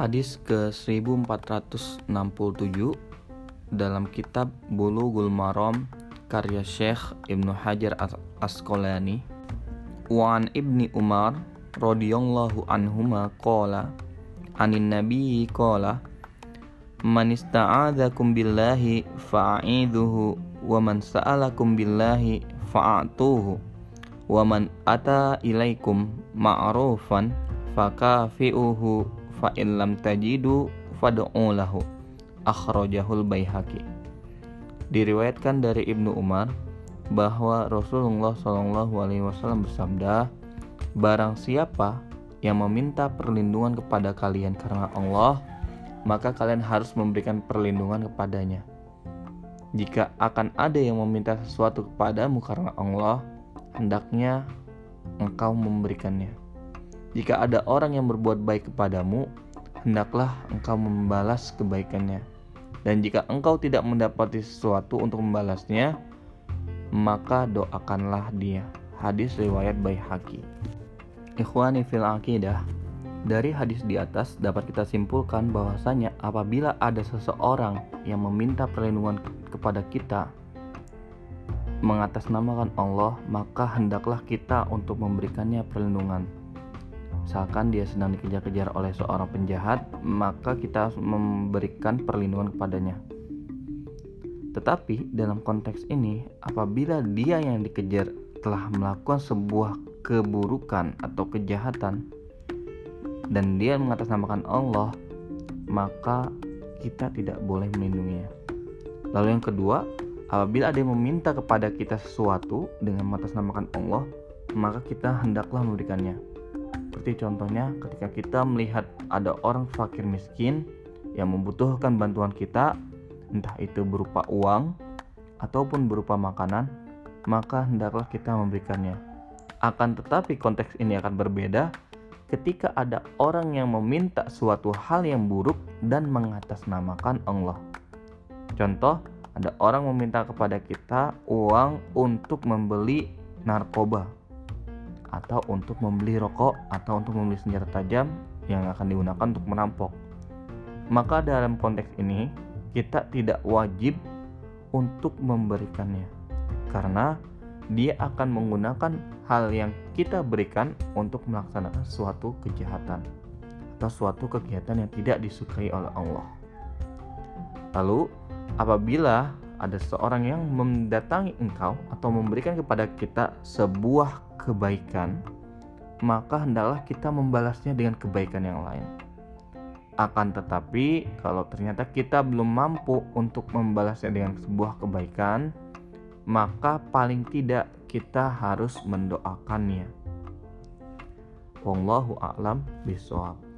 Hadis ke 1467 dalam kitab Bulughul Maram karya Syekh Ibnu Hajar Asqalani wa an Ibni Umar radhiyallahu anhuma qala anin nabiyyi qala man ista'adzakum billahi fa'idhuhu wa man sa'alakum billahi fa'atuhu wa man ata ilaikum ma'rufan fakafi'uhu fa lam tajidu fad'u lahu akhrajahul baihaqi. Diriwayatkan dari Ibnu Umar bahwa Rasulullah Shallallahu alaihi wasallam bersabda barang siapa yang meminta perlindungan kepada kalian karena Allah maka kalian harus memberikan perlindungan kepadanya. Jika akan ada yang meminta sesuatu kepadamu karena Allah hendaknya engkau memberikannya jika ada orang yang berbuat baik kepadamu, hendaklah engkau membalas kebaikannya. Dan jika engkau tidak mendapati sesuatu untuk membalasnya, maka doakanlah dia. Hadis riwayat Baihaqi. Ikhwani fil aqidah, dari hadis di atas dapat kita simpulkan bahwasanya apabila ada seseorang yang meminta perlindungan kepada kita mengatasnamakan Allah, maka hendaklah kita untuk memberikannya perlindungan misalkan dia sedang dikejar-kejar oleh seorang penjahat, maka kita harus memberikan perlindungan kepadanya. Tetapi dalam konteks ini, apabila dia yang dikejar telah melakukan sebuah keburukan atau kejahatan dan dia mengatasnamakan Allah, maka kita tidak boleh melindunginya. Lalu yang kedua, apabila ada yang meminta kepada kita sesuatu dengan mengatasnamakan Allah, maka kita hendaklah memberikannya. Seperti contohnya ketika kita melihat ada orang fakir miskin yang membutuhkan bantuan kita, entah itu berupa uang ataupun berupa makanan, maka hendaklah kita memberikannya. Akan tetapi konteks ini akan berbeda ketika ada orang yang meminta suatu hal yang buruk dan mengatasnamakan Allah. Contoh, ada orang meminta kepada kita uang untuk membeli narkoba atau untuk membeli rokok atau untuk membeli senjata tajam yang akan digunakan untuk merampok. Maka dalam konteks ini kita tidak wajib untuk memberikannya karena dia akan menggunakan hal yang kita berikan untuk melaksanakan suatu kejahatan atau suatu kegiatan yang tidak disukai oleh Allah. Lalu, apabila ada seorang yang mendatangi engkau atau memberikan kepada kita sebuah kebaikan, maka hendaklah kita membalasnya dengan kebaikan yang lain. Akan tetapi, kalau ternyata kita belum mampu untuk membalasnya dengan sebuah kebaikan, maka paling tidak kita harus mendoakannya. Wallahu a'lam bishawab.